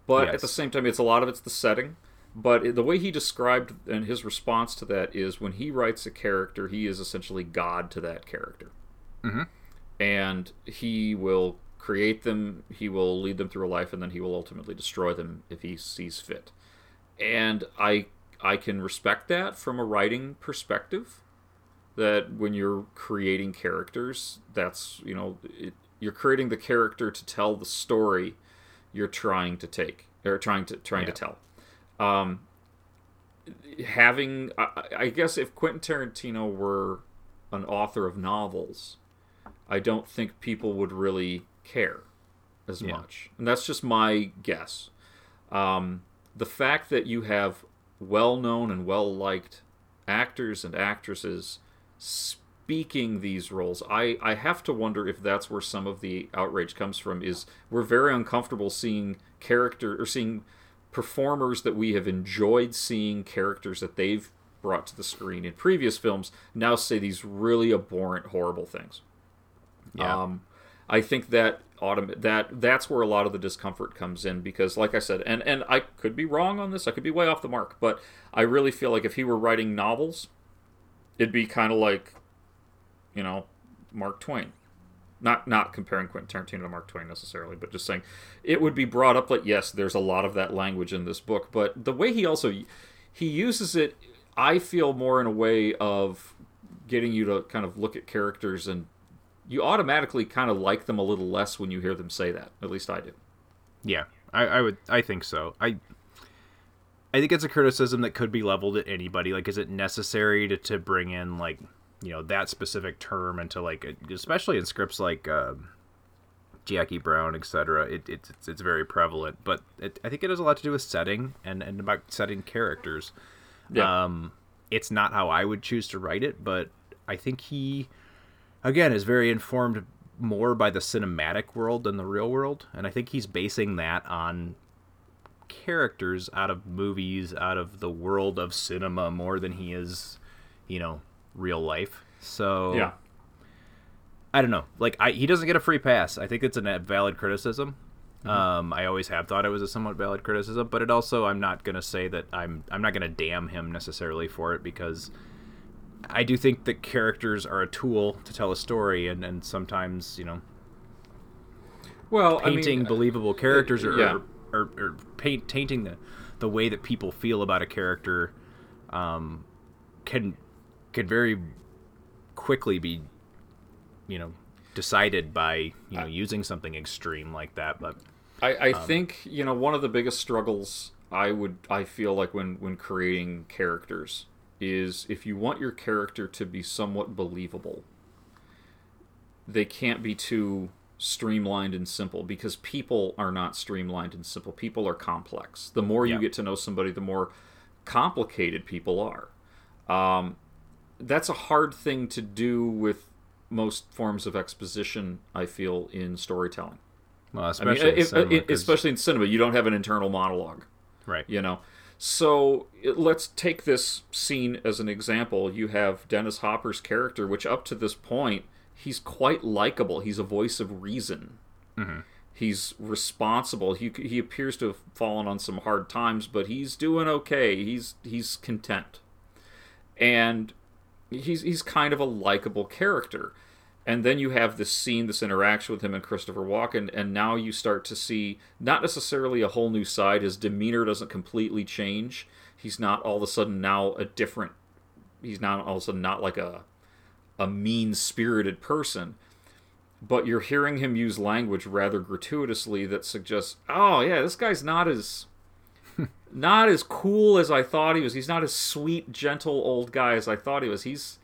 B: But at the same time, it's a lot of it's the setting. But the way he described and his response to that is when he writes a character, he is essentially God to that character
C: Mhm.
B: and he will create them he will lead them through a life and then he will ultimately destroy them if he sees fit and i i can respect that from a writing perspective that when you're creating characters that's you know it, you're creating the character to tell the story you're trying to take or trying to trying
C: Yeah.
B: to tell um having I, I guess if quentin tarantino were an author of novels I don't think people would really care as
C: Yeah.
B: much. And that's just my guess. Um, the fact that you have well known and well liked actors and actresses speaking these roles, I, I have to wonder if that's where some of the outrage comes from. Is we're very uncomfortable seeing character or seeing performers that we have enjoyed seeing characters that they've brought to the screen in previous films now say these really abhorrent, horrible things.
C: Yeah.
B: Um, I think that autom- that that's where a lot of the discomfort comes in because, like I said, and and I could be wrong on this. I could be way off the mark, but I really feel like if he were writing novels, it'd be kind of like, you know, Mark Twain. Not not comparing Quentin Tarantino to Mark Twain necessarily, but just saying it would be brought up like yes, there's a lot of that language in this book, but the way he also he uses it, I feel more in a way of getting you to kind of look at characters and you automatically kind of like them a little less when you hear them say that. At least I do.
C: Yeah, I, I would. I think so. I. I think it's a criticism that could be leveled at anybody. Like, is it necessary to, to bring in like, you know, that specific term into like, especially in scripts like uh, Jackie Brown, etc. It, it, it's it's very prevalent. But it, I think it has a lot to do with setting and and about setting characters.
B: Yeah.
C: Um, it's not how I would choose to write it, but I think he, again, is very informed more by the cinematic world than the real world, and I think he's basing that on characters out of movies, out of the world of cinema, more than he is, you know, real life. So
B: Yeah.
C: I don't know. Like, I, he doesn't get a free pass. I think it's a valid criticism. Um, I always have thought it was a somewhat valid criticism, but it also I'm not gonna say that I'm I'm not gonna damn him necessarily for it because I do think that characters are a tool to tell a story, and, and sometimes you know
B: Well, I mean,
C: painting believable characters
B: yeah.
C: or, or, or paint, tainting the the way that people feel about a character um, can can very quickly be you know decided by you know using something extreme like that but
B: I, I
C: Um,
B: think you know one of the biggest struggles I would I feel like when when creating characters is if you want your character to be somewhat believable, they can't be too streamlined and simple because people are not streamlined and simple. People are complex. The more you
C: Yeah.
B: get to know somebody, the more complicated people are. Um, that's a hard thing to do with most forms of exposition. I feel in storytelling.
C: well
B: I mean,
C: especially in cinema,
B: especially in cinema, you don't have an internal monologue,
C: right
B: you know. So it- let's take this scene as an example. You have Dennis Hopper's character, which up to this point he's quite likable. He's a voice of reason.
C: Mhm.
B: He's responsible. He he appears to have fallen on some hard times, but he's doing okay. He's he's content, and he's he's kind of a likable character. And then you have this scene, this interaction with him and Christopher Walken, and now you start to see not necessarily a whole new side. His demeanor doesn't completely change. he's not all of a sudden now a different. He's not all of a sudden not like a a mean spirited person. But you're hearing him use language rather gratuitously that suggests, oh yeah, this guy's not as not as cool as I thought he was. He's not as sweet, gentle old guy as I thought he was. He's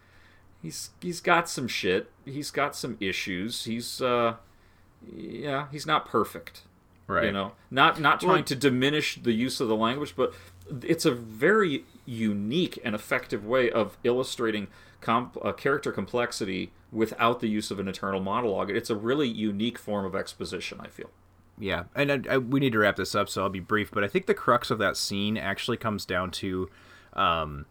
B: he's he's got some shit. He's got some issues. He's uh yeah, he's not perfect.
C: Right.
B: You know, not not trying
C: Well-
B: to diminish the use of the language, but it's a very unique and effective way of illustrating comp- uh, character complexity without the use of an eternal monologue. It's a really unique form of exposition. I feel.
C: Yeah, and I, I, we need to wrap this up, so I'll be brief. But I think the crux of that scene actually comes down to, um,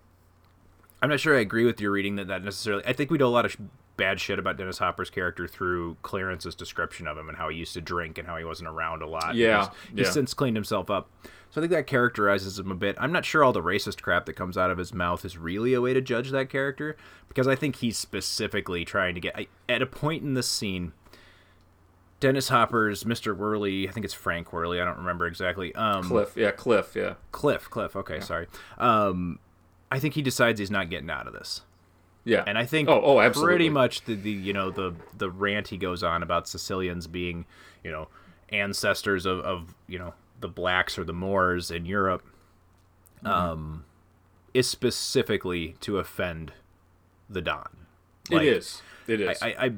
C: I'm not sure I agree with your reading that that necessarily. I think we know a lot of sh- bad shit about Dennis Hopper's character through Clarence's description of him and how he used to drink and how he wasn't around a lot.
B: Yeah,
C: he's, he's
B: yeah.
C: since cleaned himself up. So I think that characterizes him a bit. I'm not sure all the racist crap that comes out of his mouth is really a way to judge that character because I think he's specifically trying to get I, at a point in this scene. Dennis Hopper's Mr. Worley, I think it's Frank Worley, I don't remember exactly. Um,
B: Cliff, yeah, Cliff, yeah.
C: Cliff, Cliff. Okay, sorry. Um, I think he decides he's not getting out of this.
B: Yeah,
C: and I think
B: oh, oh, absolutely.
C: pretty much the, the you know the the rant he goes on about Sicilians being you know ancestors of, of you know the blacks or the Moors in Europe,
B: Mm-hmm.
C: um, is specifically to offend the Don.
B: It is. It is.
C: I, I, I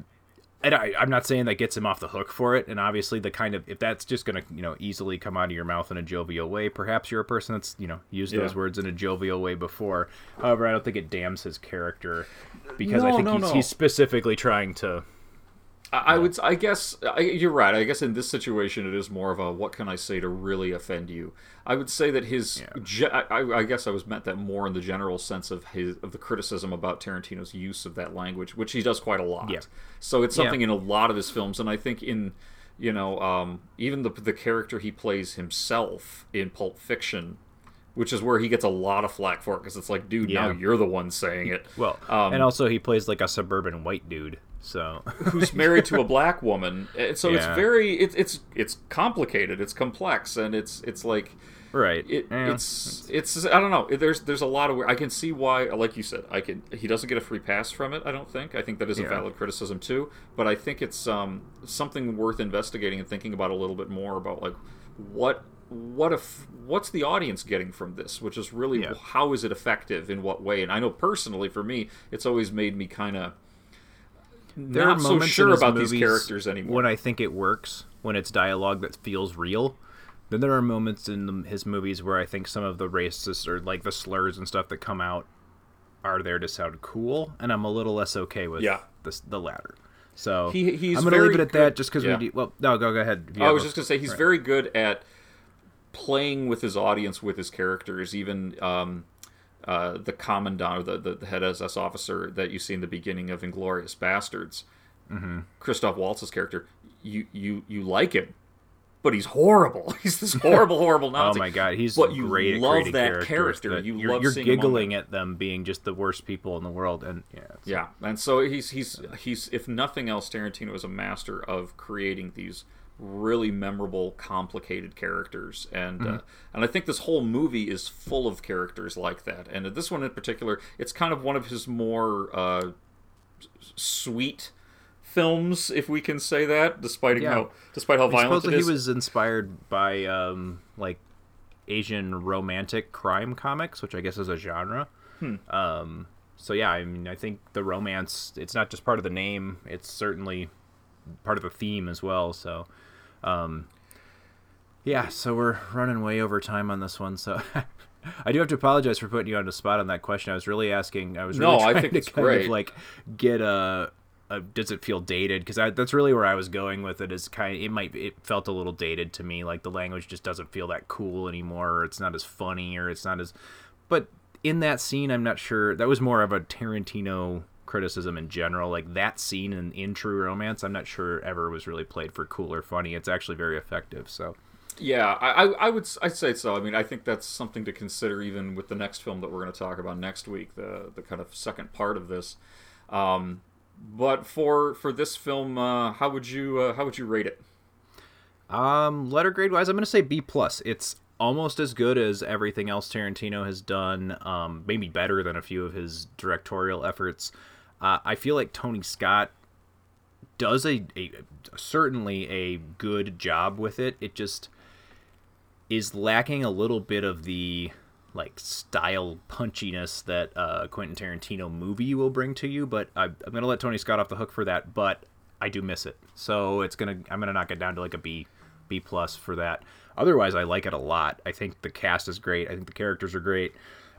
C: and I, I'm not saying that gets him off the hook for it. And obviously, the kind of if that's just going to you know easily come out of your mouth in a jovial way, perhaps you're a person that's you know used
B: Yeah.
C: those words in a jovial way before. However, I don't think it damns his character because I think
B: no,
C: he's,
B: no.
C: he's specifically trying to.
B: I, I would, I guess, I, you're right. I guess in this situation, it is more of a what can I say to really offend you. I would say that his, ge- I, I guess I was meant that more in the general sense of his of the criticism about Tarantino's use of that language, which he does quite a lot.
C: Yeah.
B: So it's
C: Yeah.
B: something in a lot of his films, and I think in, you know, um, even the the character he plays himself in Pulp Fiction. Which is where he gets a lot of flack for it because it's like, dude, now you're the one saying it.
C: Well,
B: Um,
C: and also he plays like a suburban white dude, so
B: who's married to a black woman. And so it's very it's it's it's complicated, it's complex, and it's it's like
C: right.
B: it,
C: Yeah.
B: it's it's I don't know. There's there's a lot of I can see why, like you said, I can. He doesn't get a free pass from it. I don't think. I think that is a
C: Yeah.
B: valid criticism too. But I think it's um something worth investigating and thinking about a little bit more about like what what if what's the audience getting from this which is really
C: Yeah.
B: how is it effective in what way and i know personally for me it's always made me kind of
C: there
B: not
C: are
B: so sure about these characters anymore
C: when I think it works when it's dialogue that feels real. Then there are moments in the, his movies where I think some of the racist or like the slurs and stuff that come out are there to sound cool, and I'm a little less okay with
B: Yeah.
C: the, the latter. So
B: He- he's
C: I'm gonna leave it at
B: good-
C: that just because
B: yeah.
C: we do. Well, no, go go ahead.
B: I was just gonna say he's
C: right.
B: very good at playing with his audience, with his characters. Even um, uh, the commandant or the, the, the head SS officer that you see in the beginning of Inglourious Basterds,
C: Mhm.
B: Christoph Waltz's character. You you you like him, but he's horrible. He's this horrible, horrible Nazi.
C: Oh my god, he's
B: but you
C: great at
B: love that character. You
C: you're,
B: love
C: you're
B: seeing him on
C: giggling at them being just the worst people in the world, and yeah,
B: Yeah, and so he's he's he's if nothing else, Tarantino is a master of creating these really memorable, complicated characters, and uh,
C: Mhm.
B: and I think this whole movie is full of characters like that. And this one in particular, it's kind of one of his more uh, sweet films, if we can say that, despite
C: Yeah.
B: how despite how
C: I
B: violent
C: suppose
B: it
C: he was inspired by um, like Asian romantic crime comics, which I guess is a genre.
B: Hmm.
C: Um, so yeah, I mean, I think the romance it's not just part of the name; it's certainly part of the theme as well. So, um, yeah, so we're running way over time on this one. So. I do have to apologize for putting you on the spot on that question. I was really asking. I was really
B: No, I
C: trying
B: think
C: to
B: it's
C: kind
B: great.
C: of like get a, a does it feel dated? Because that's really where I was going with it. Is kind of it might it felt a little dated to me. Like the language just doesn't feel that cool anymore, or it's not as funny, or it's not as. But in that scene, I'm not sure. That was more of a Tarantino criticism in general. Like that scene in, in True Romance, I'm not sure ever was really played for cool or funny. It's actually very effective. So.
B: Yeah, I, I, I would I'd say so. I mean, I think that's something to consider even with the next film that we're going to talk about next week, the the kind of second part of this. Um, but for for this film, uh, how would you uh, how would you rate it?
C: Um, letter grade wise, I'm gonna say B plus. It's almost as good as everything else Tarantino has done, um, maybe better than a few of his directorial efforts. Uh, I feel like Tony Scott does a, a certainly a good job with it. It just is lacking a little bit of the like style punchiness that uh, Quentin Tarantino movie will bring to you. But I, I'm gonna let Tony Scott off the hook for that. But I do miss it, so it's gonna I'm gonna knock it down to like a B B plus for that. Otherwise, I like it a lot. I think the cast is great. I think the characters are great.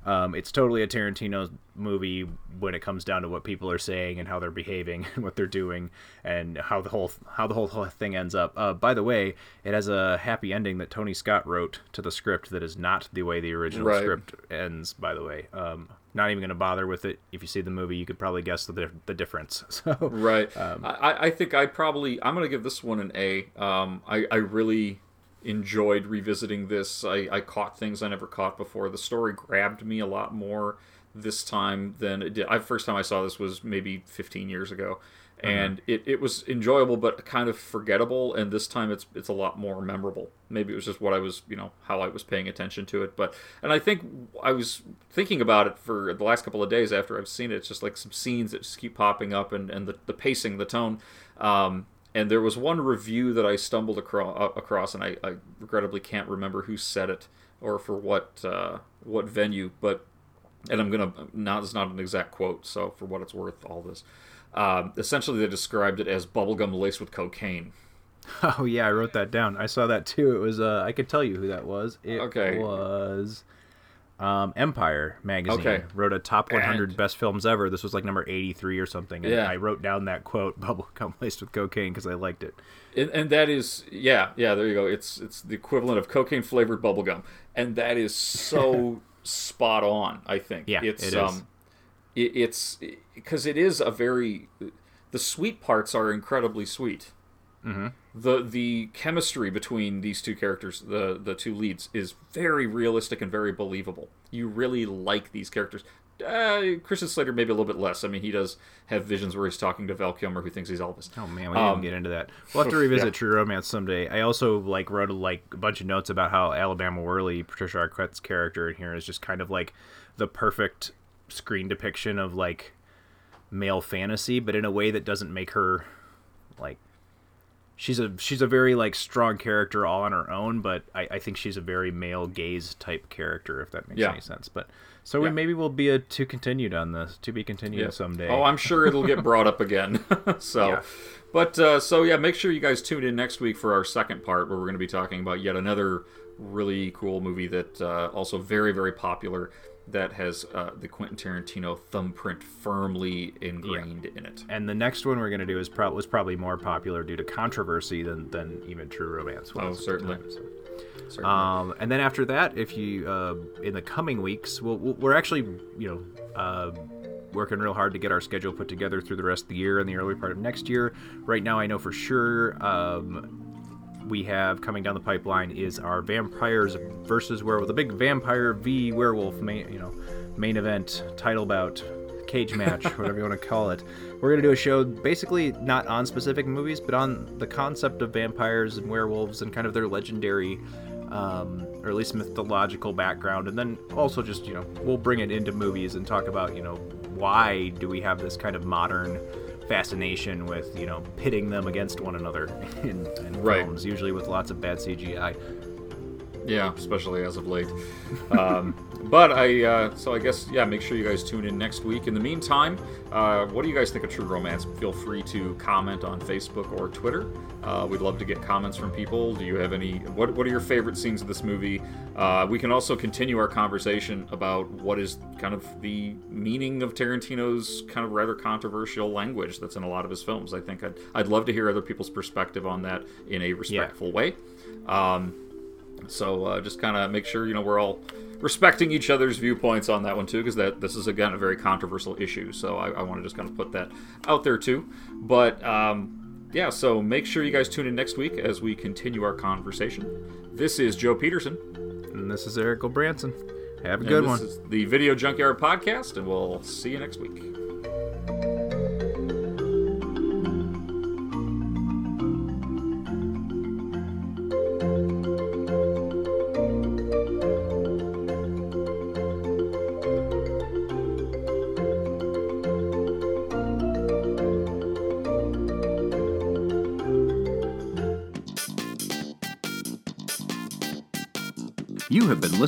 C: Um, it's totally a Tarantino movie when it comes down to what people are saying and how they're behaving and what they're doing and how the whole how the whole thing ends up. Uh, by the way, it has a happy ending that Tony Scott wrote to the script that is not the way the original
B: Right.
C: script ends. By the way, um, not even going to bother with it. If you see the movie, you could probably guess the the difference. So
B: Right.
C: um,
B: I, I think I probably I'm gonna give this one an A. Um, I I really enjoyed revisiting this. I, I caught things I never caught before. The story grabbed me a lot more this time than it did. I first time I saw this was maybe 15 years ago, and it, it was enjoyable but kind of forgettable. And this time it's it's a lot more memorable. Maybe it was just what I was you know how I was paying attention to it. But and I think I was thinking about it for the last couple of days after I've seen it. It's just like some scenes that just keep popping up and and the, the pacing, the tone. Um, and there was one review that I stumbled across, across and I, I regrettably can't remember who said it or for what uh, what venue, but and I'm gonna not it's not an exact quote, so for what it's worth, all this. Um, essentially, they described it as bubblegum laced with cocaine.
C: Oh yeah, I wrote that down. I saw that too. It was uh I could tell you who that was. It
B: Okay.
C: was um Empire magazine.
B: Okay.
C: Wrote a top 100
B: And-
C: best films ever. This was like number 83 or something. And
B: Yeah.
C: I wrote down that quote bubblegum laced with cocaine because I liked it.
B: And, and that is yeah yeah there you go it's it's the equivalent of cocaine flavored bubblegum and that is so spot on i think
C: Yeah,
B: it's
C: it is.
B: um it, it's because it is a very the sweet parts are incredibly sweet
C: mm-hmm.
B: The the chemistry between these two characters the the two leads is very realistic and very believable you really like these characters uh, Christian Slater maybe a little bit less. I mean, he does have visions where he's talking to Val Kilmer, who thinks he's Elvis.
C: Oh man, we didn't
B: Um,
C: get into that. We'll have to revisit
B: yeah.
C: True Romance someday. I also like wrote like a bunch of notes about how Alabama Worley, Patricia Arquette's character in here, is just kind of like the perfect screen depiction of like male fantasy, but in a way that doesn't make her like she's a she's a very like strong character all on her own, but I, I think she's a very male gaze type character if that makes
B: Yeah.
C: any sense. But so we maybe we'll be a to continued on this to be continued
B: Yeah.
C: someday.
B: Oh, I'm sure it'll get brought up again. so,
C: Yeah.
B: but uh, so yeah, make sure you guys tune in next week for our second part, where we're going to be talking about yet another really cool movie that uh, also very very popular that has uh, the Quentin Tarantino thumbprint firmly ingrained in it.
C: And the next one we're going to do is pro- was probably more popular due to controversy than, than even True Romance was.
B: Oh, certainly.
C: time, so.
B: Certainly.
C: Um, and then after that, if you uh, in the coming weeks, we'll, we'll- we're actually you know uh, working real hard to get our schedule put together through the rest of the year and the early part of next year. Right now, I know for sure um, we have coming down the pipeline is our vampires versus werewolf, the big vampire v. Werewolf main you know main event title bout cage match whatever you want to call it. We're going to do a show basically not on specific movies but on the concept of vampires and werewolves and kind of their legendary um, or at least mythological background. And then also just you know we'll bring it into movies and talk about you know why do we have this kind of modern fascination with you know pitting them against one another in, in
B: Right.
C: films usually with lots of bad cgi
B: Yeah, especially as of late. Um, but I, uh, so I guess, yeah, make sure you guys tune in next week. In the meantime, uh, what do you guys think of True Romance? Feel free to comment on Facebook or Twitter. Uh, we'd love to get comments from people. Do you have any, what, what are your favorite scenes of this movie? Uh, we can also continue our conversation about what is kind of the meaning of Tarantino's kind of rather controversial language that's in a lot of his films. I think I'd, I'd love to hear other people's perspective on that in a respectful way. Um, so uh, just kind of make sure you know we're all respecting each other's viewpoints on that one too, because that this is again a very controversial issue. So I, I want to just kind of put that out there too. But um, yeah, so make sure you guys tune in next week as we continue our conversation. This is Joe Peterson.
C: and this is Erik Branson. have a good
B: this
C: one
B: Is the Video Junkyard Podcast, and we'll see you next week.